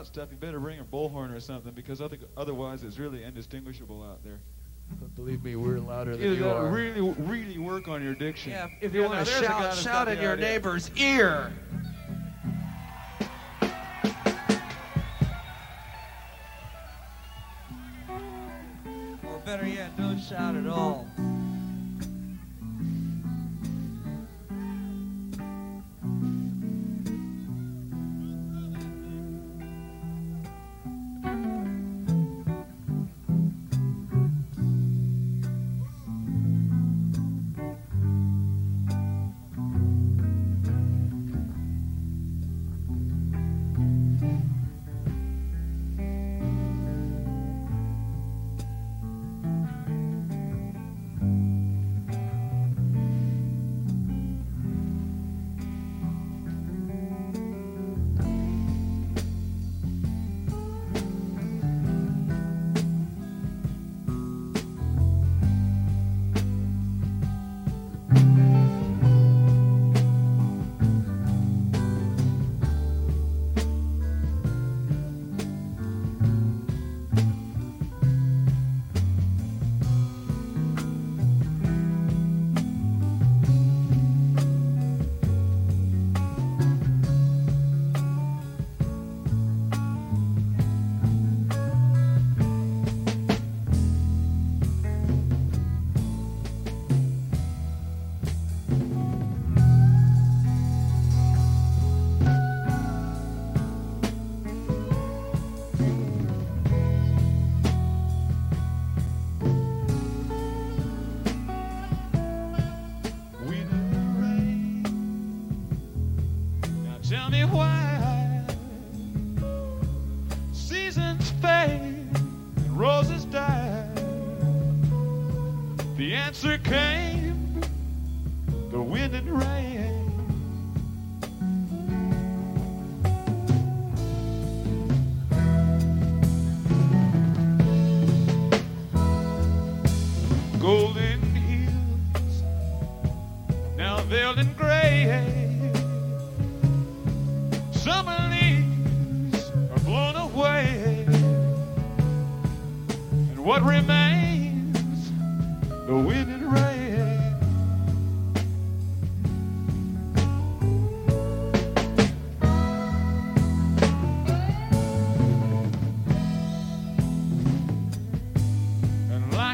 gonna come to shout stuff, you better bring a bullhorn or something because other, otherwise it's really indistinguishable out there. But believe me, we're louder than Either you that or are. really, really work on your diction. Yeah, if you Yeah, want to there's a guy shout, shout in your idea. neighbor's ear. Or better yet, don't shout at all.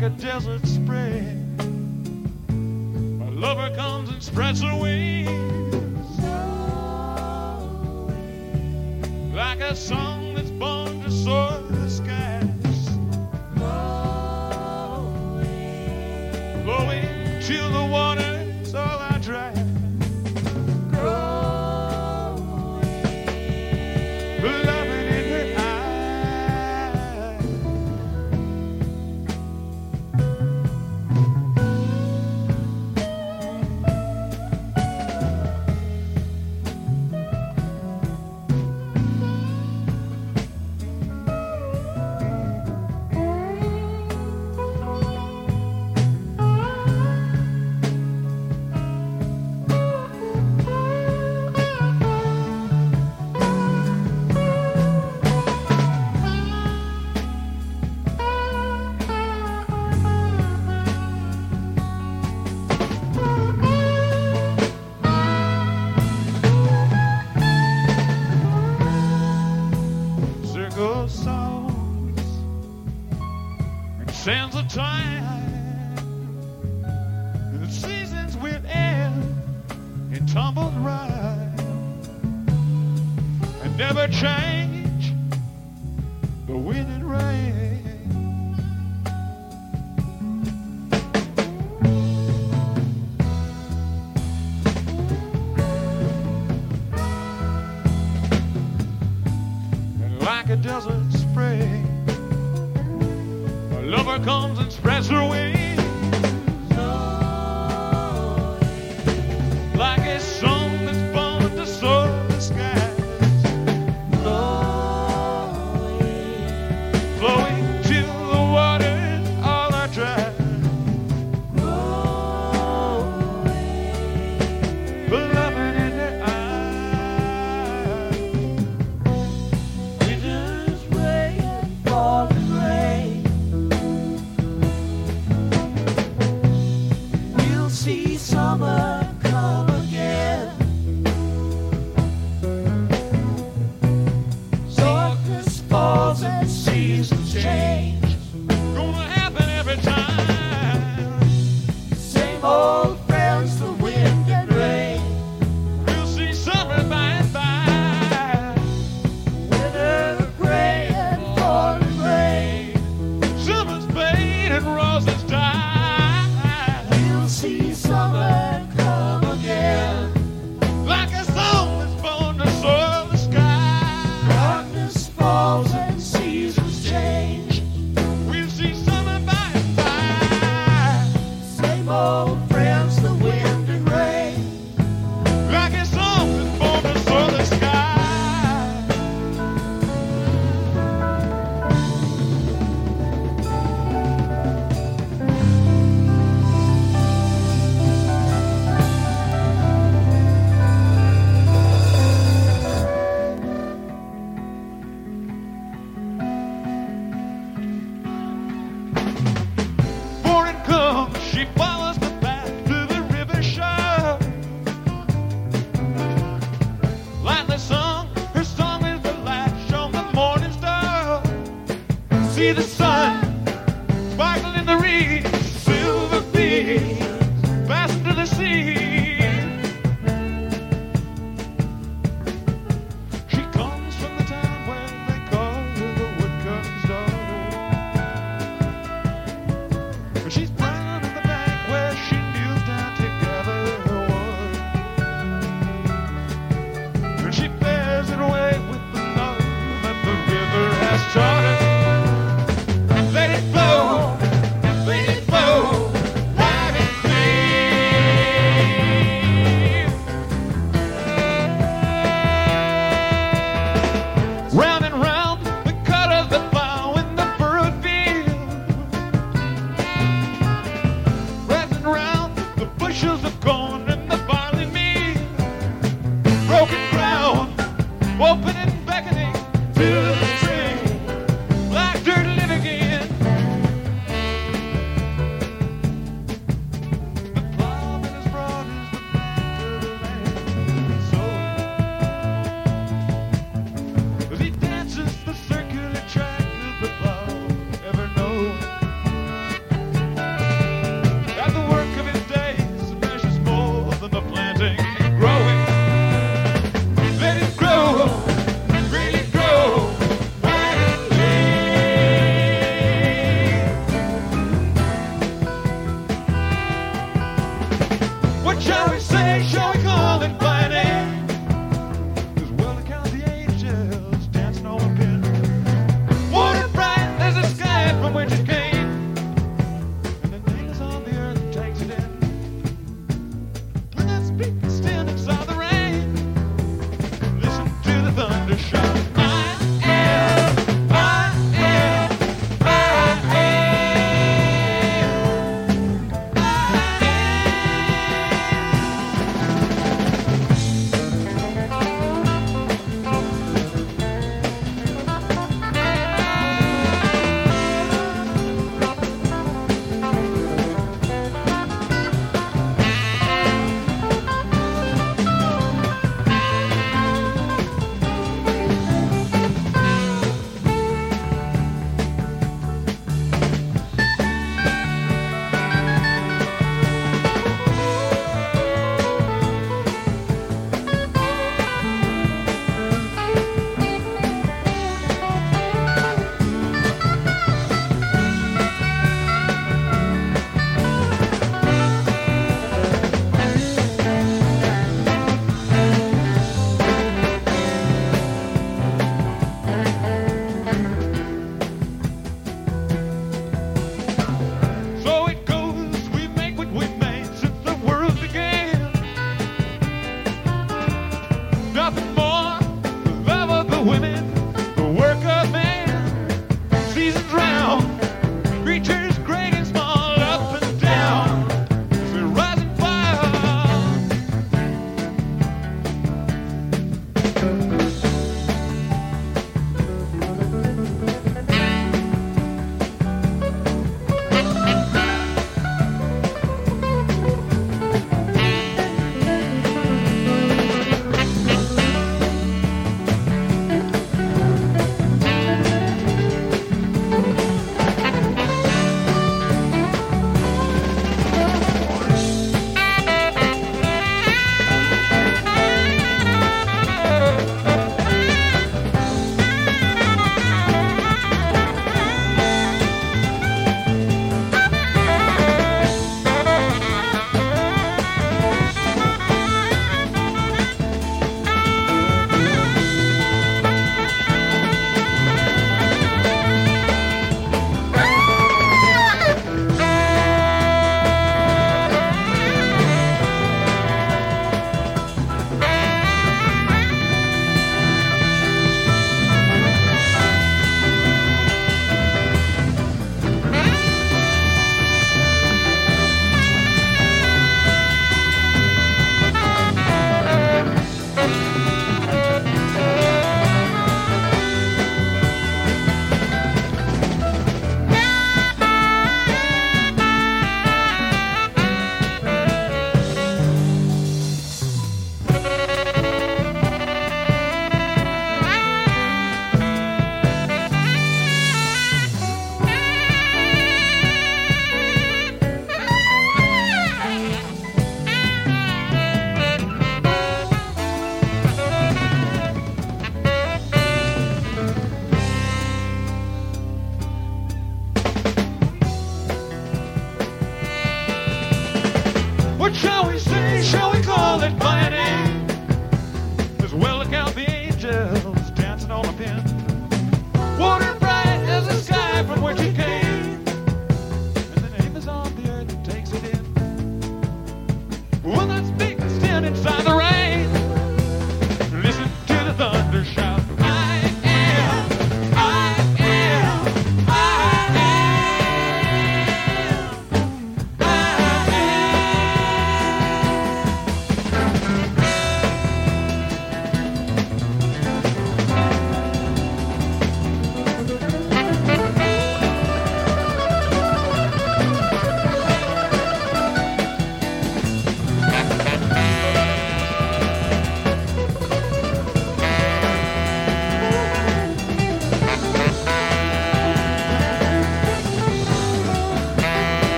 Like a desert spring. My lover comes and spreads her wings like a song that's born to soar the skies, blowing till the waters time.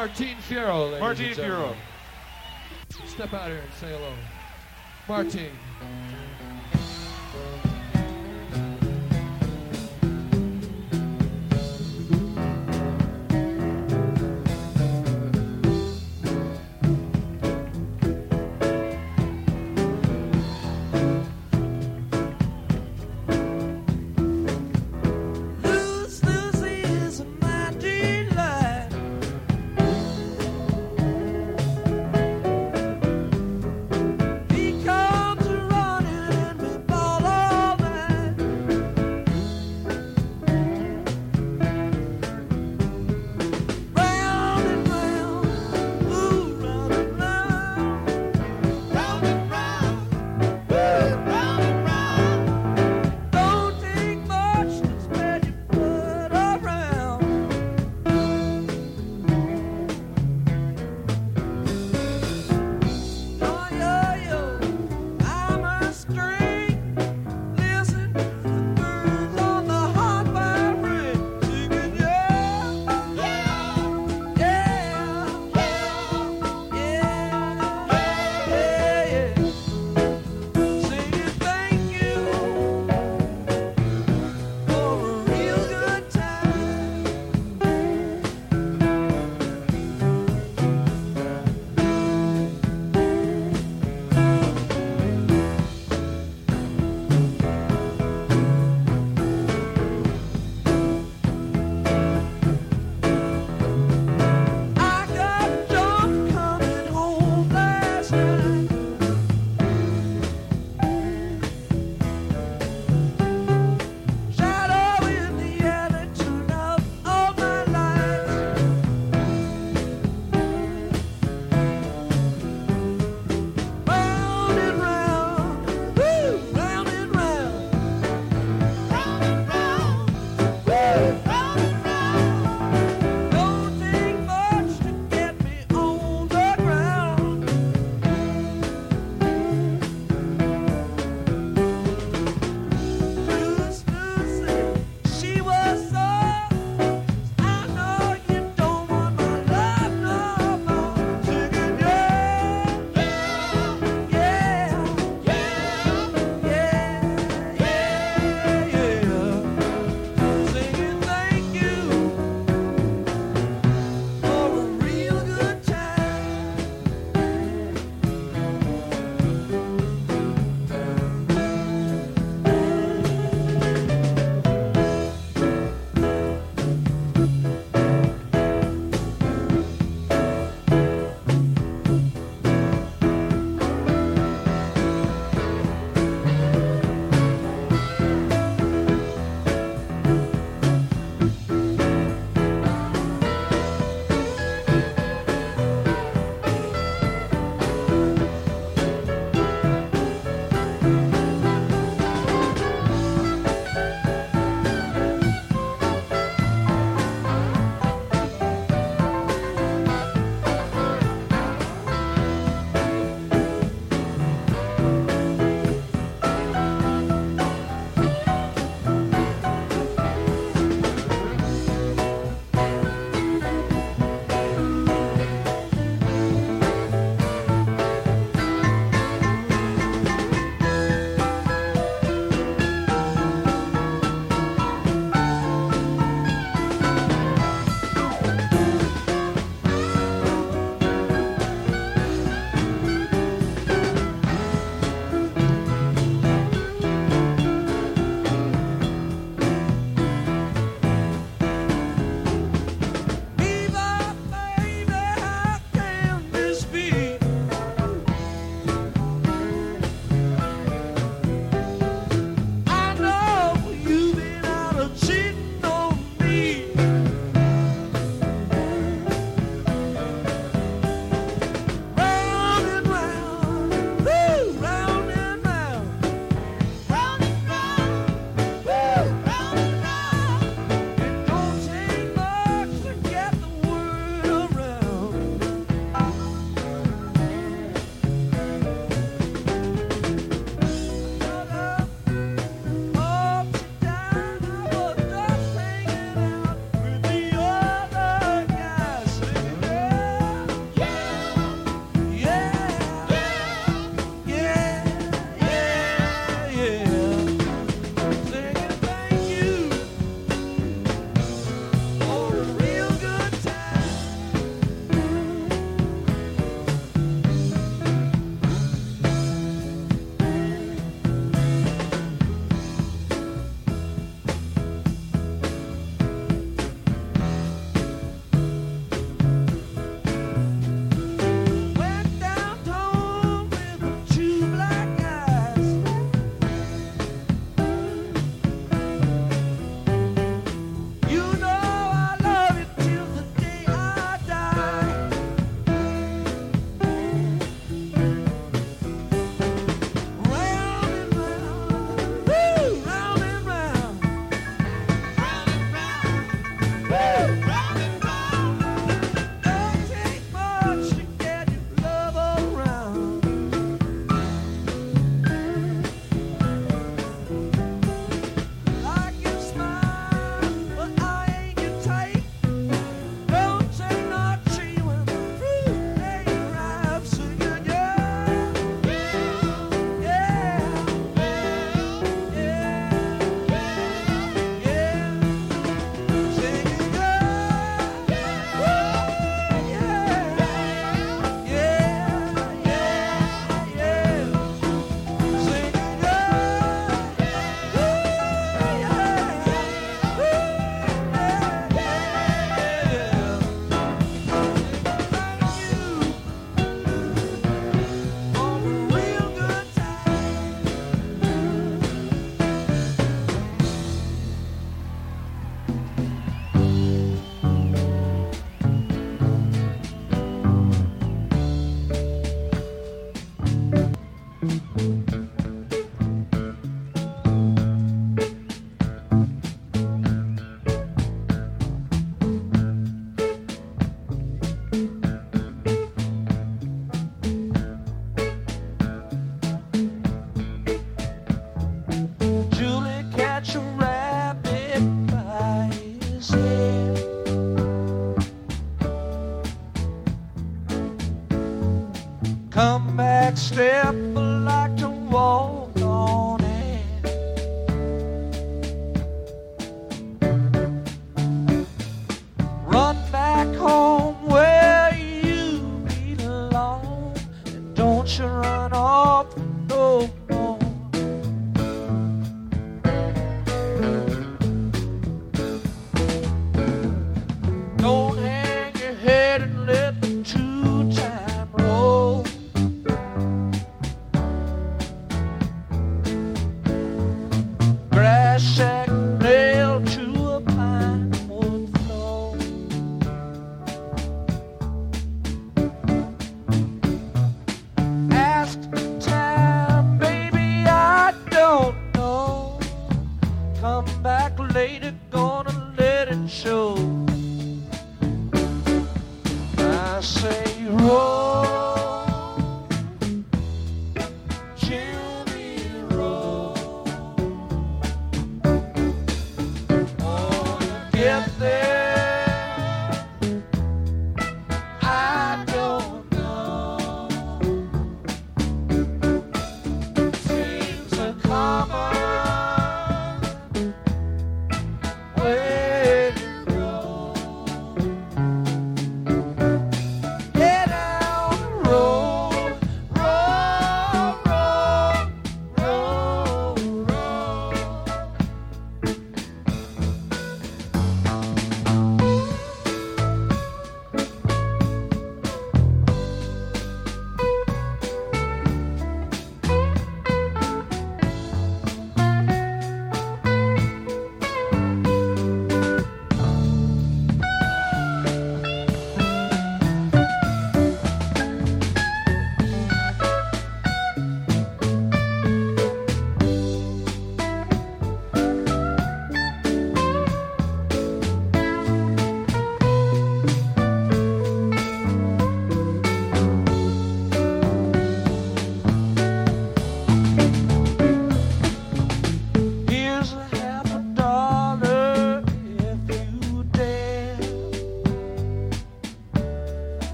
Martine Fierro, ladies and. Fierro. Step out here and say hello. Martine.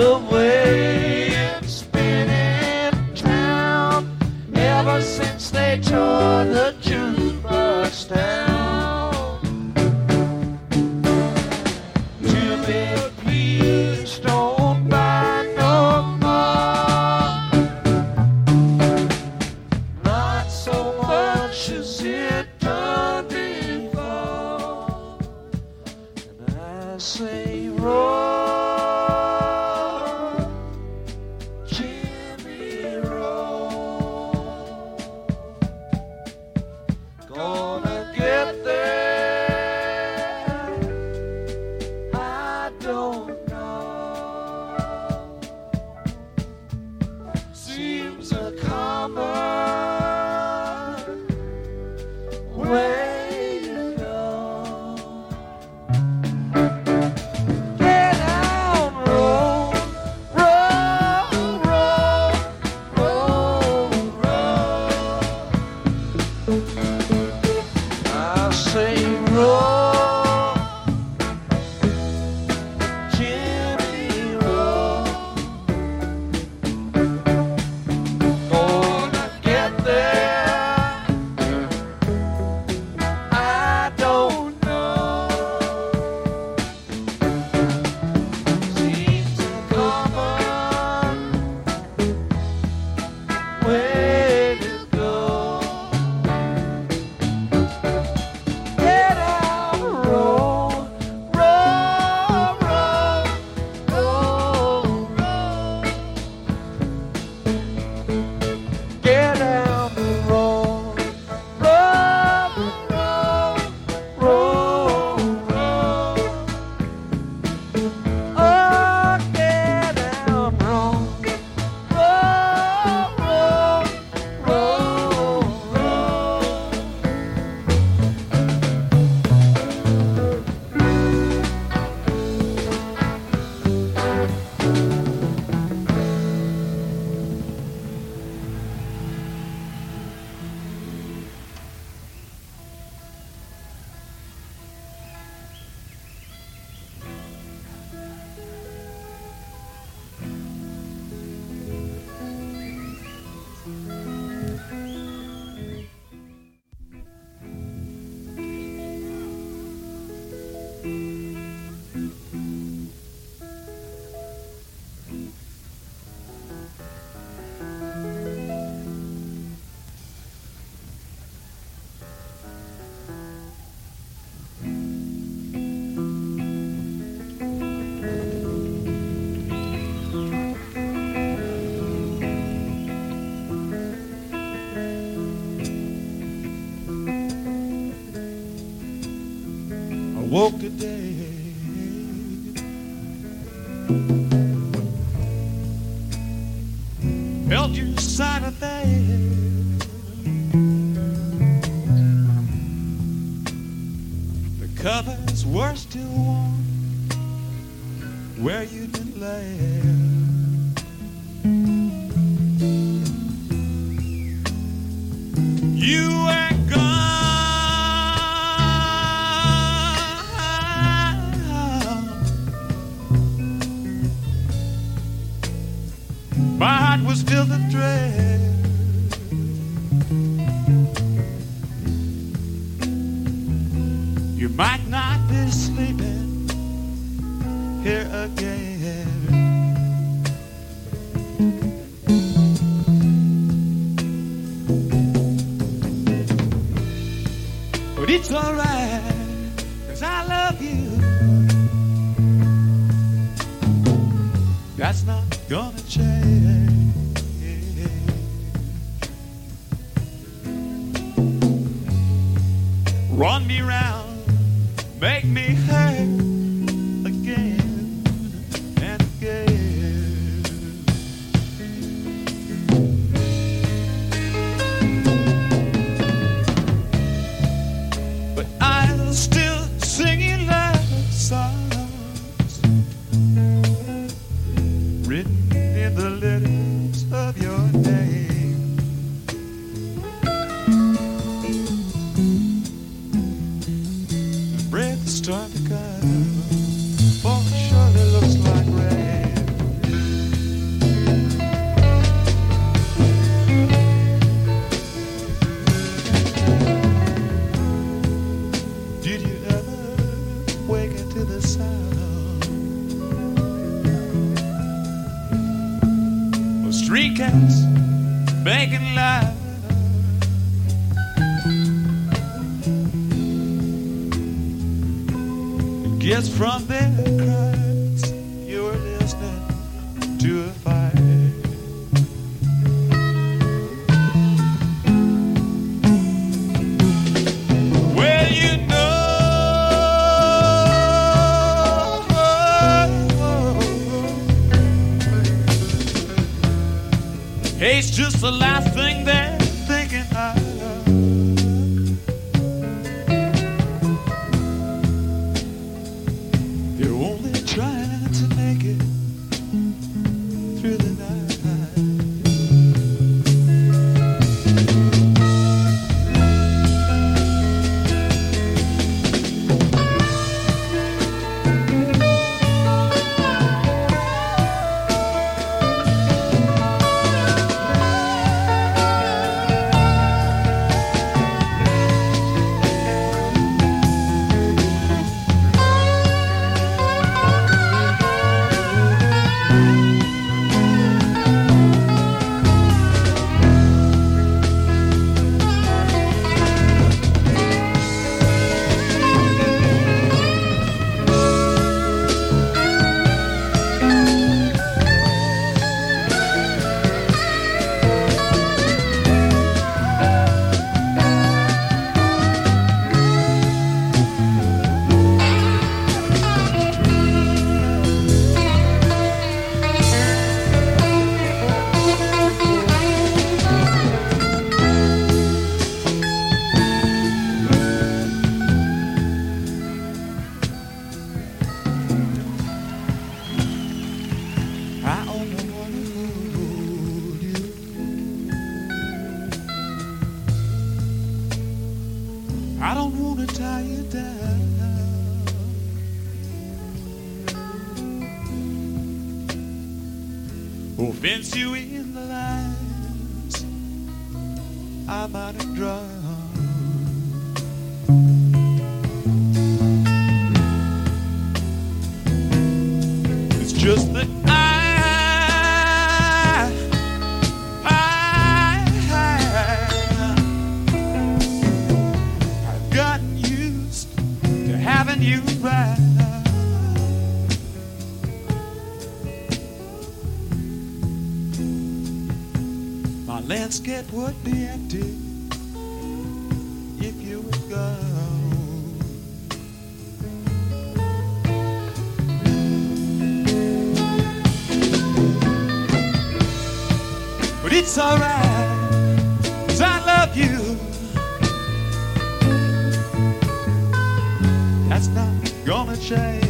The way were still here again. basket would be empty if you would go. But it's alright, cause I love you. That's not gonna change.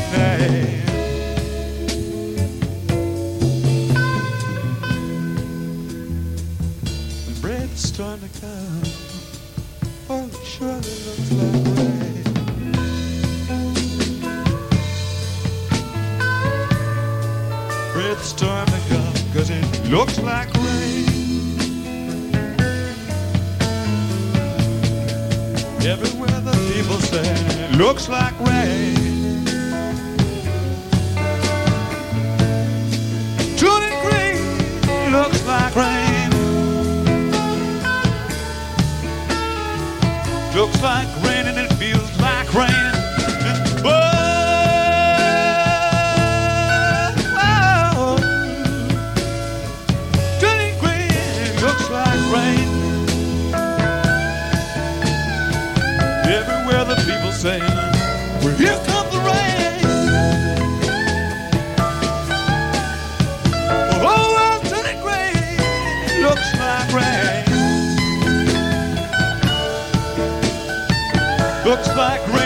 cause it looks like rain. Everywhere the people stand, it looks like rain. Turning green, looks like rain. Looks like sing. Well, here comes the rain. Oh, I'm turning gray. Looks like rain. Looks like rain.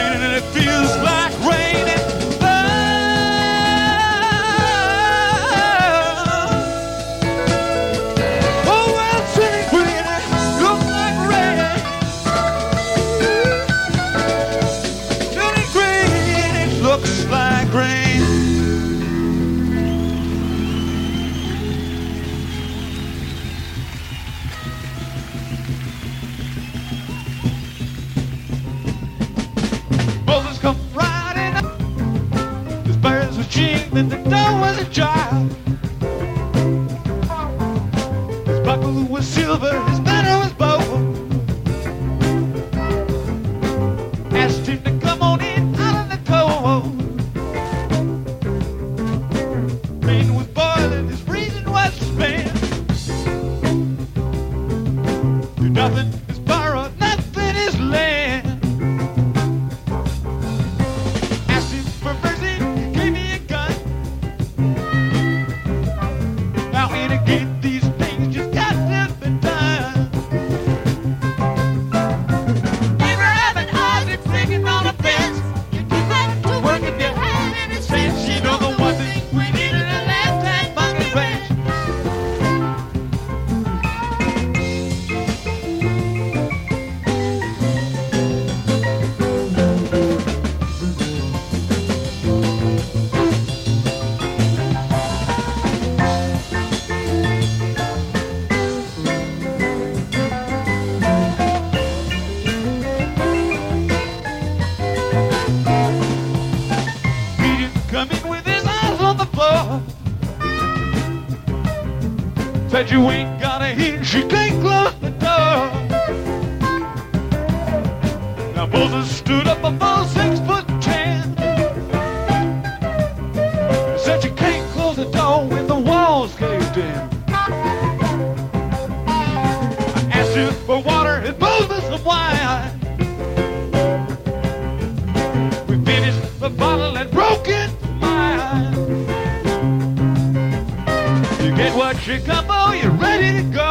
That you ain't got a hinge, she can't close the door. Now Moses stood up about six foot ten. Said you can't close the door when the walls caved in. I asked you for water, and Moses of wine. We finished the bottle and broke it. You get what you got did it go?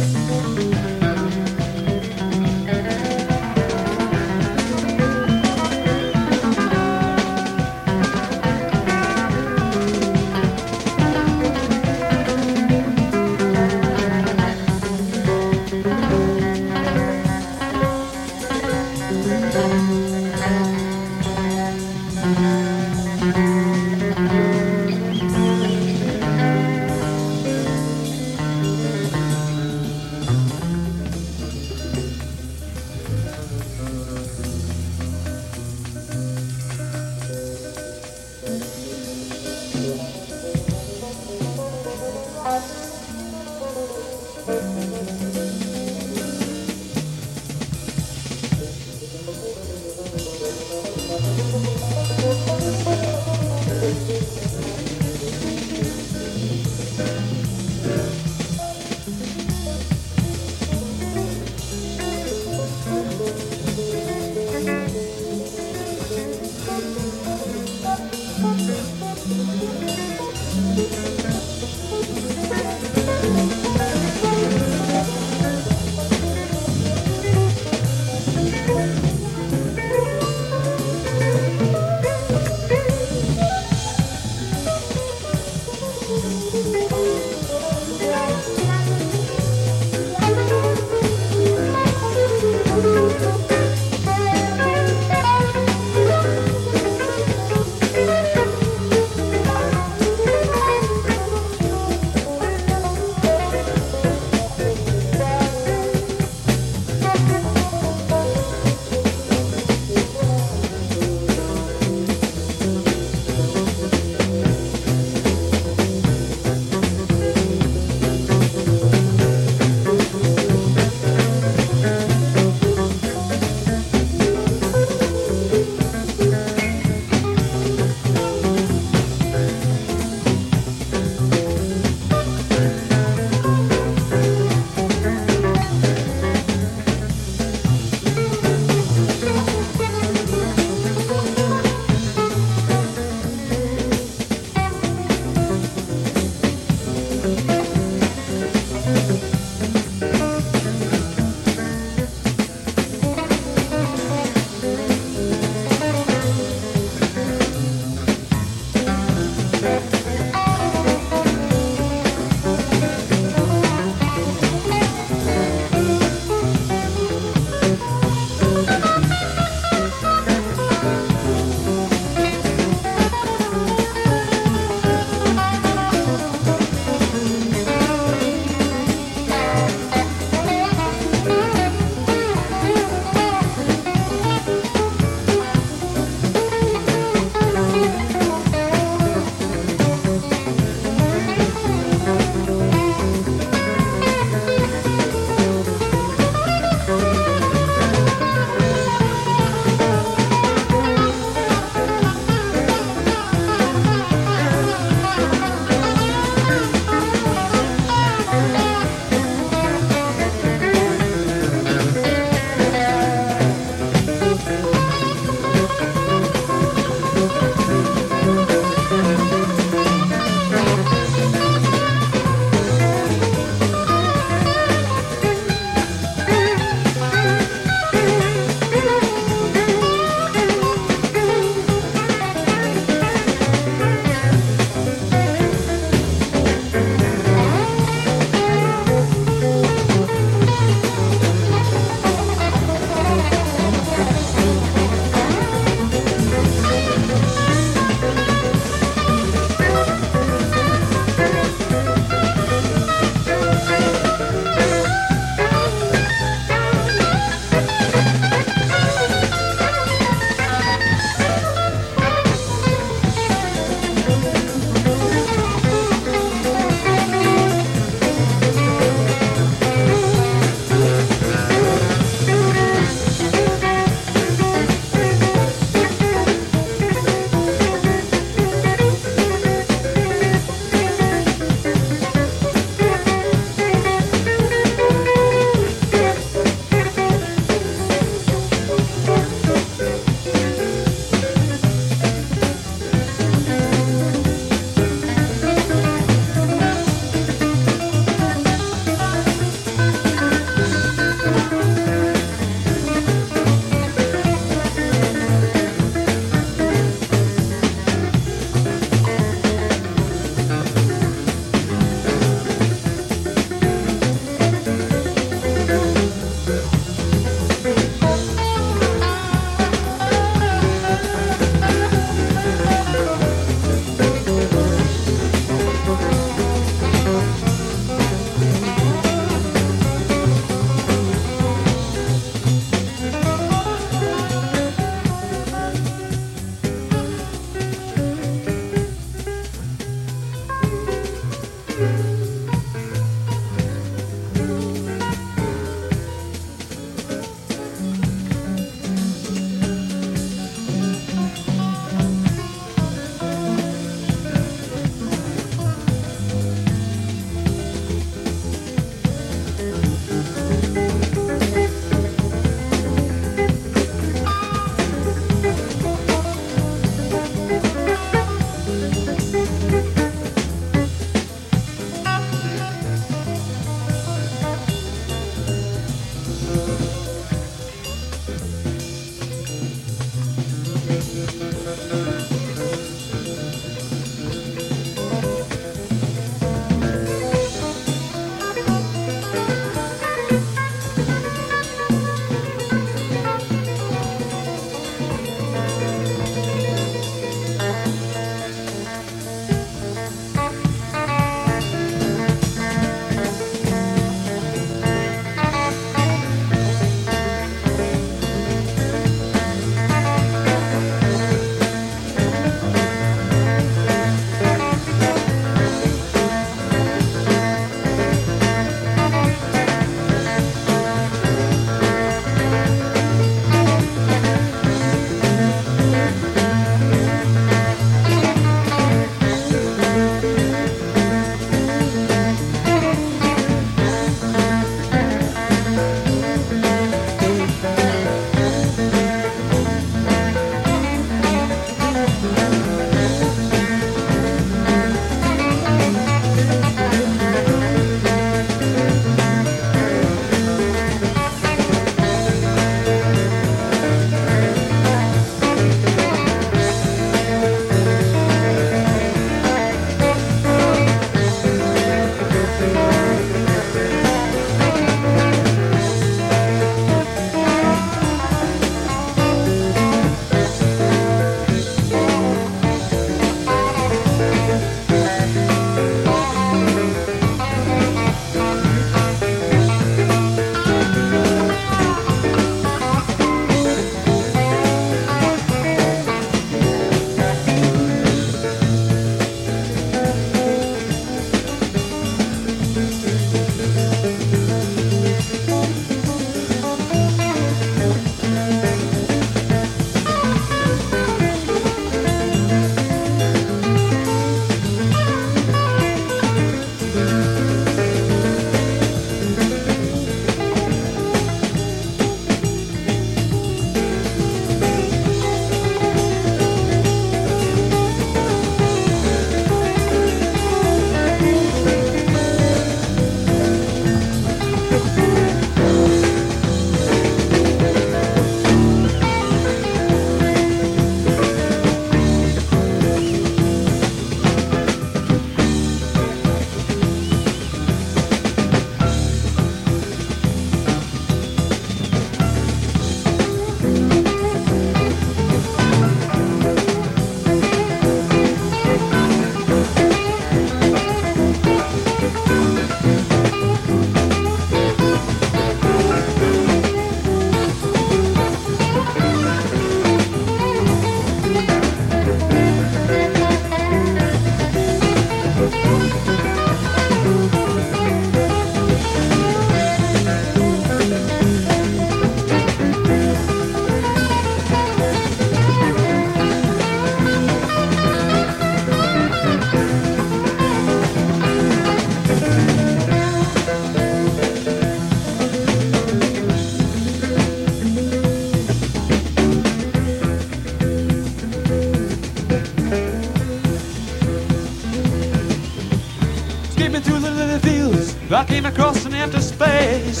came across an empty space.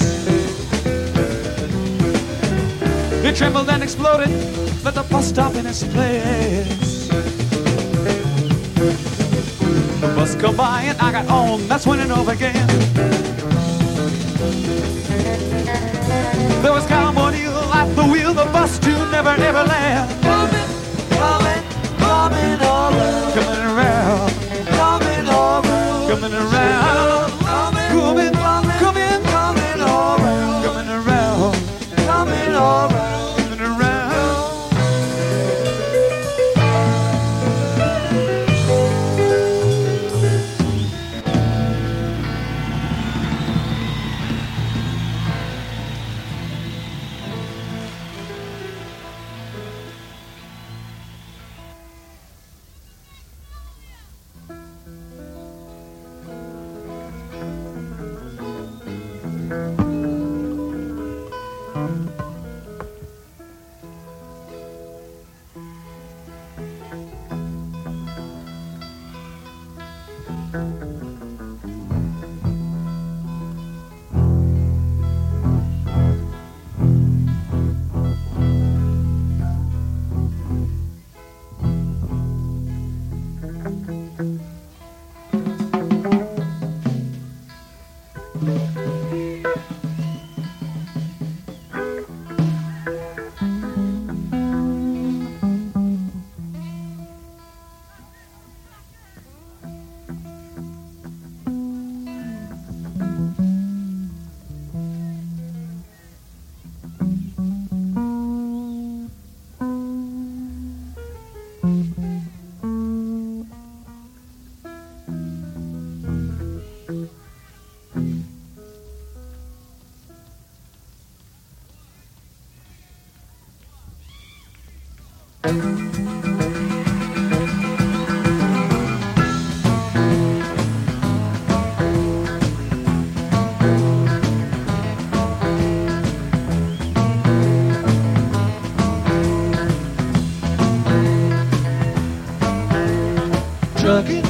It trembled and exploded, but the bus stopped in its place. The bus come by and I got on, that's when it over again. There was cowboy Neil at the wheel, the bus to never, never land. 여기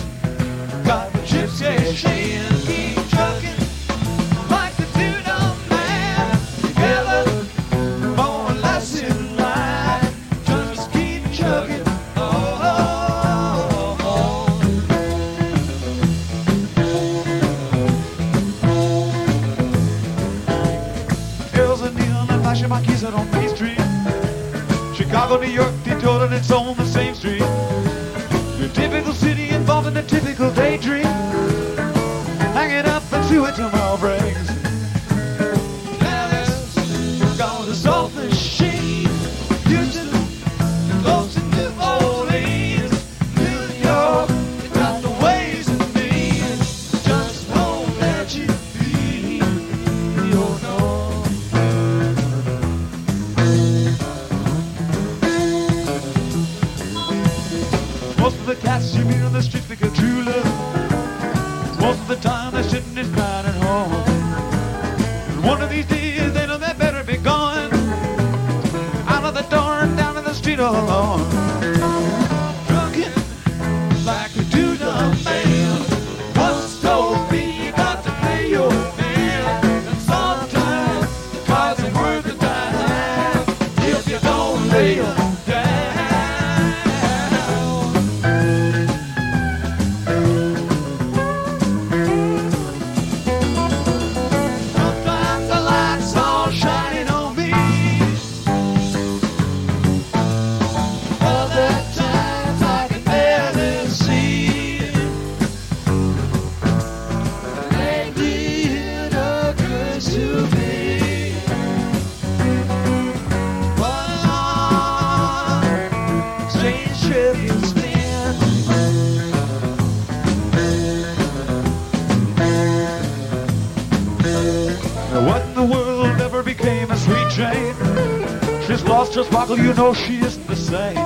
Well, you know she isn't the same.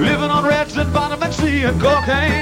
Living on reds and vitamin C sea and cocaine.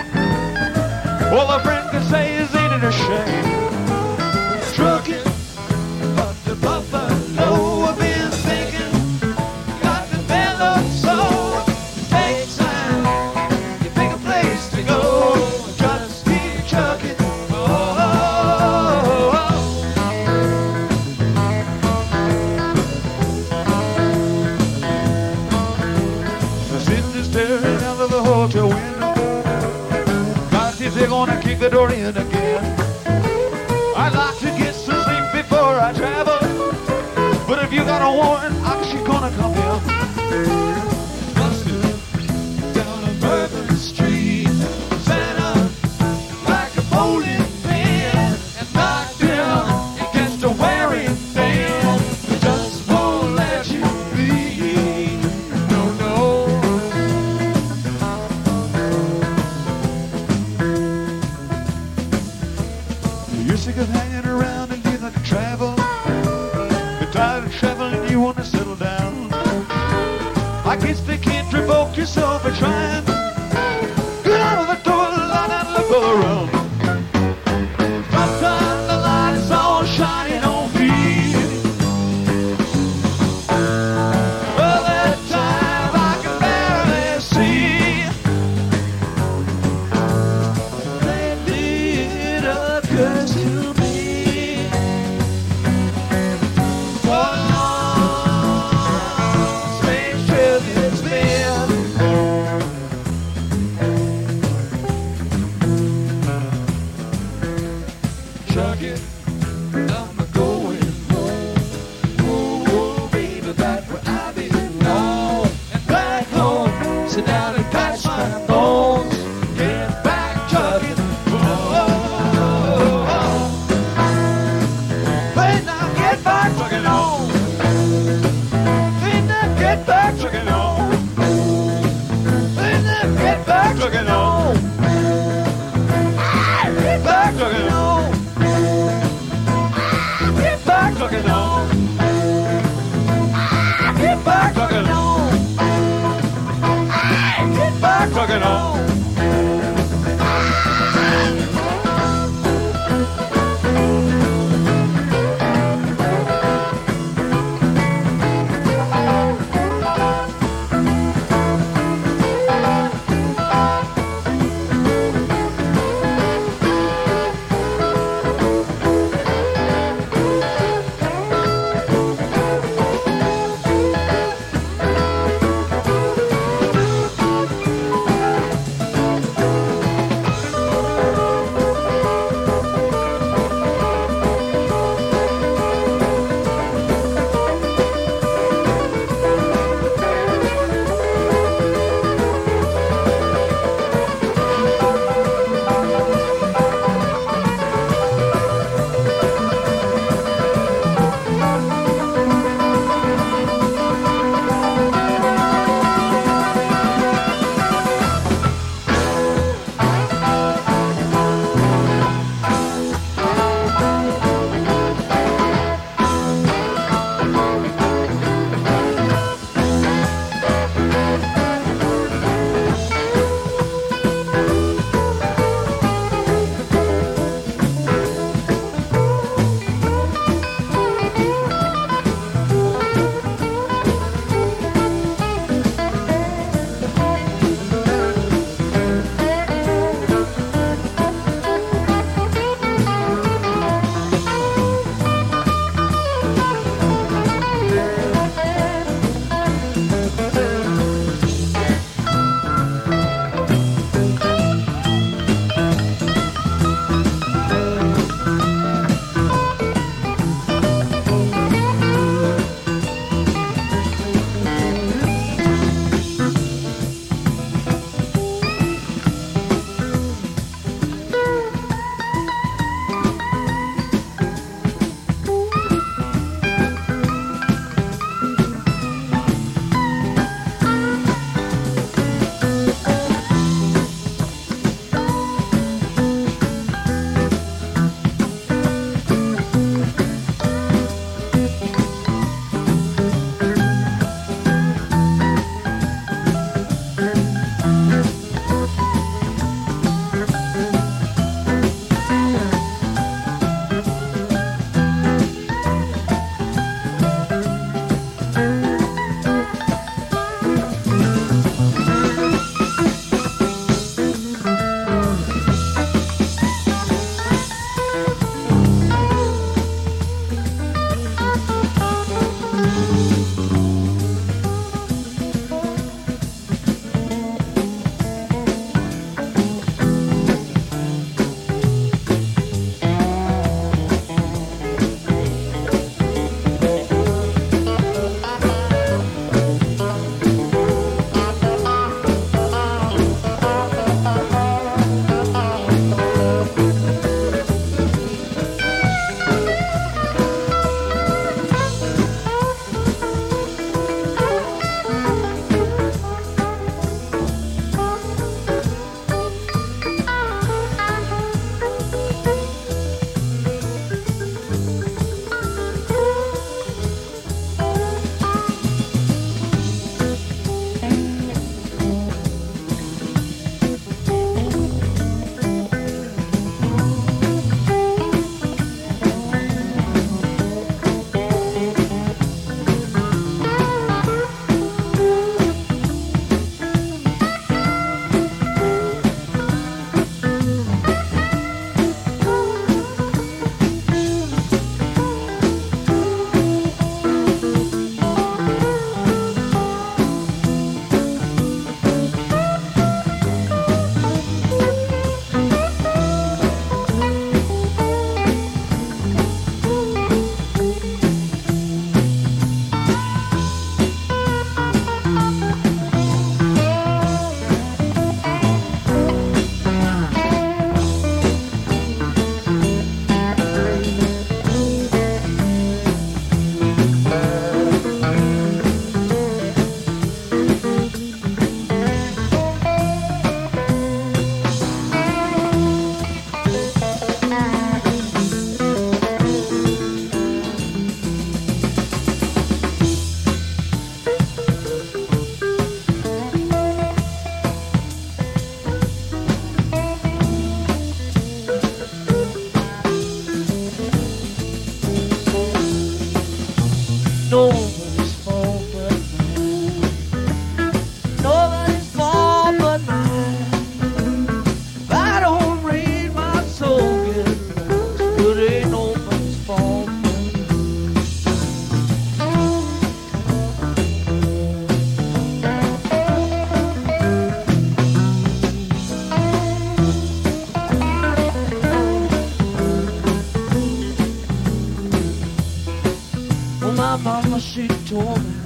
She taught me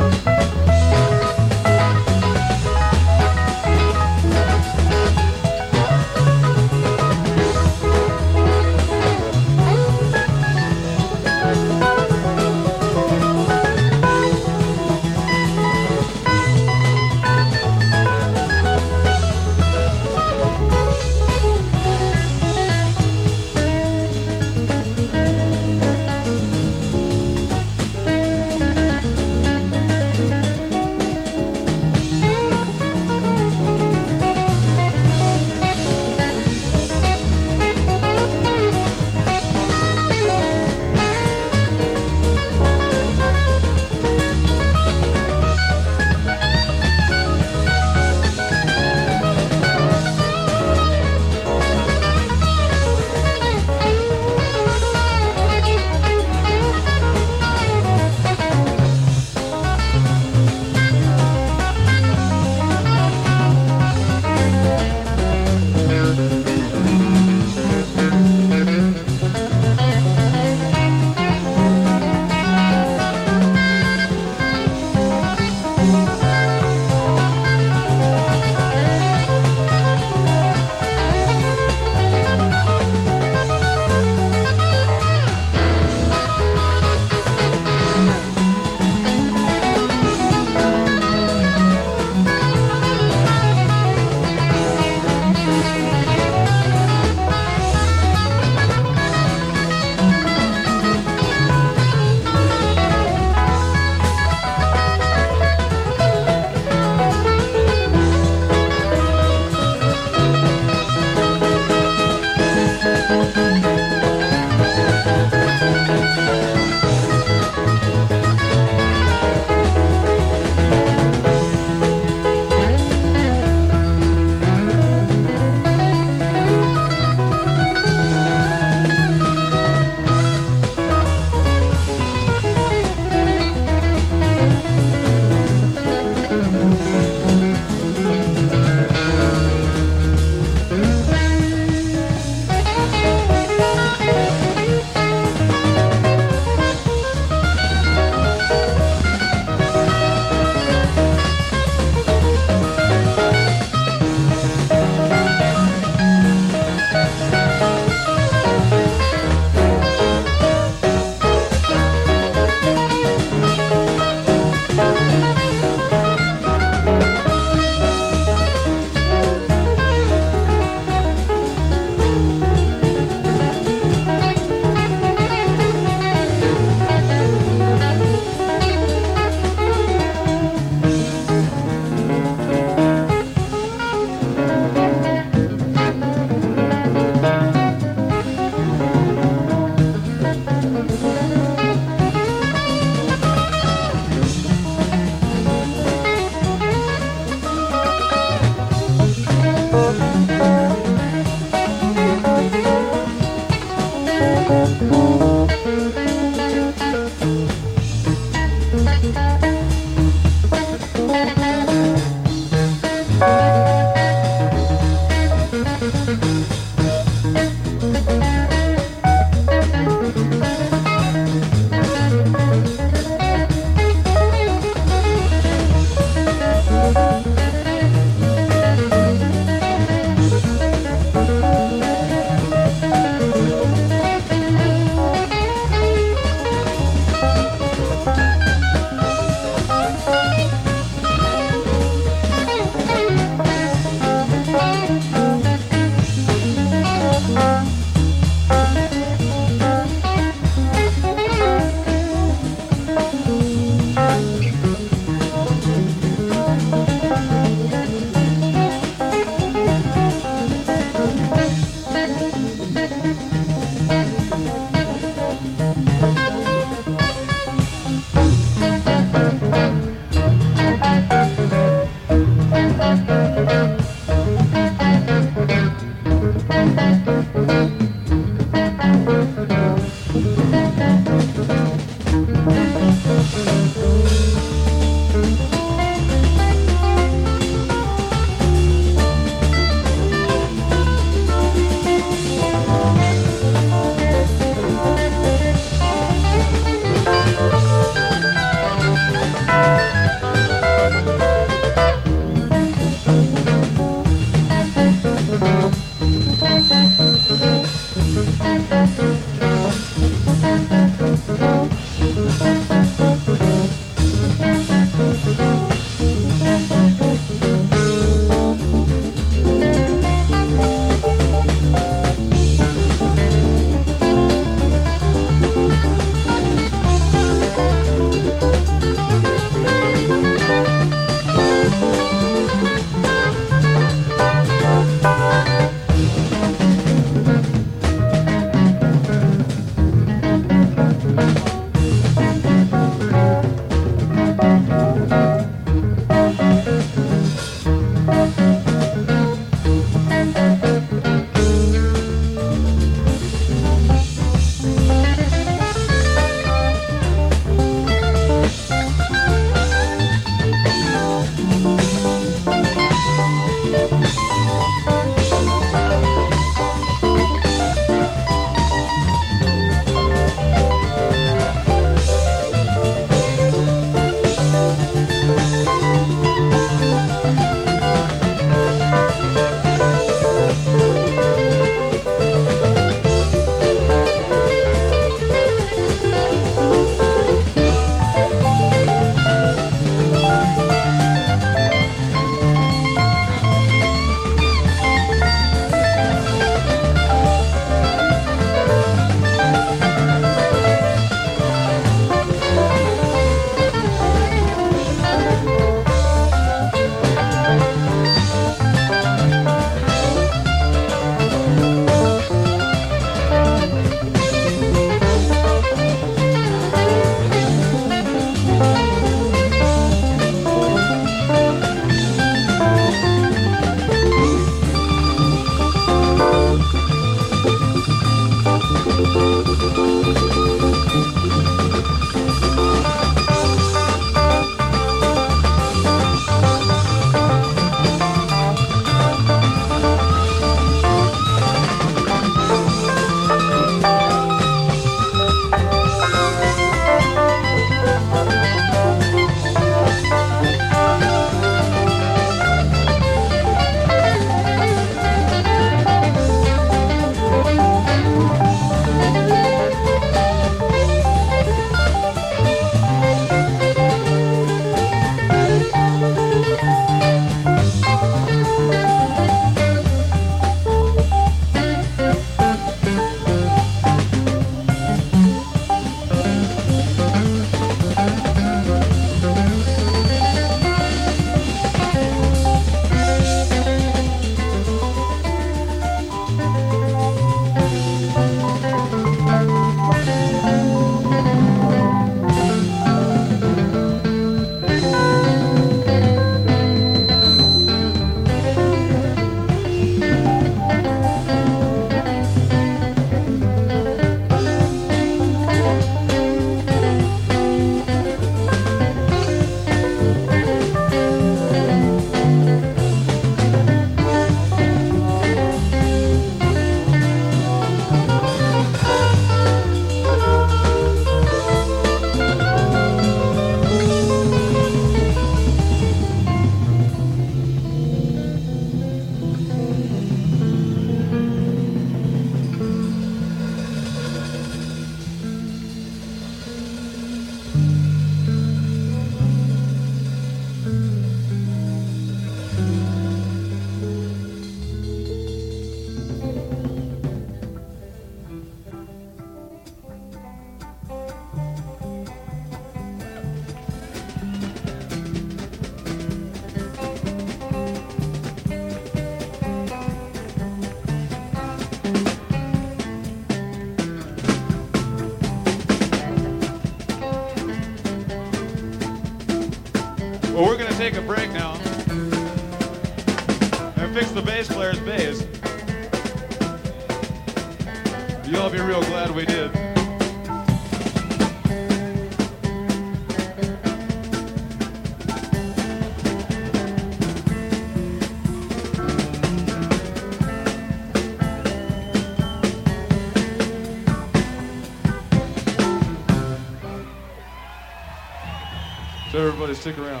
stick around.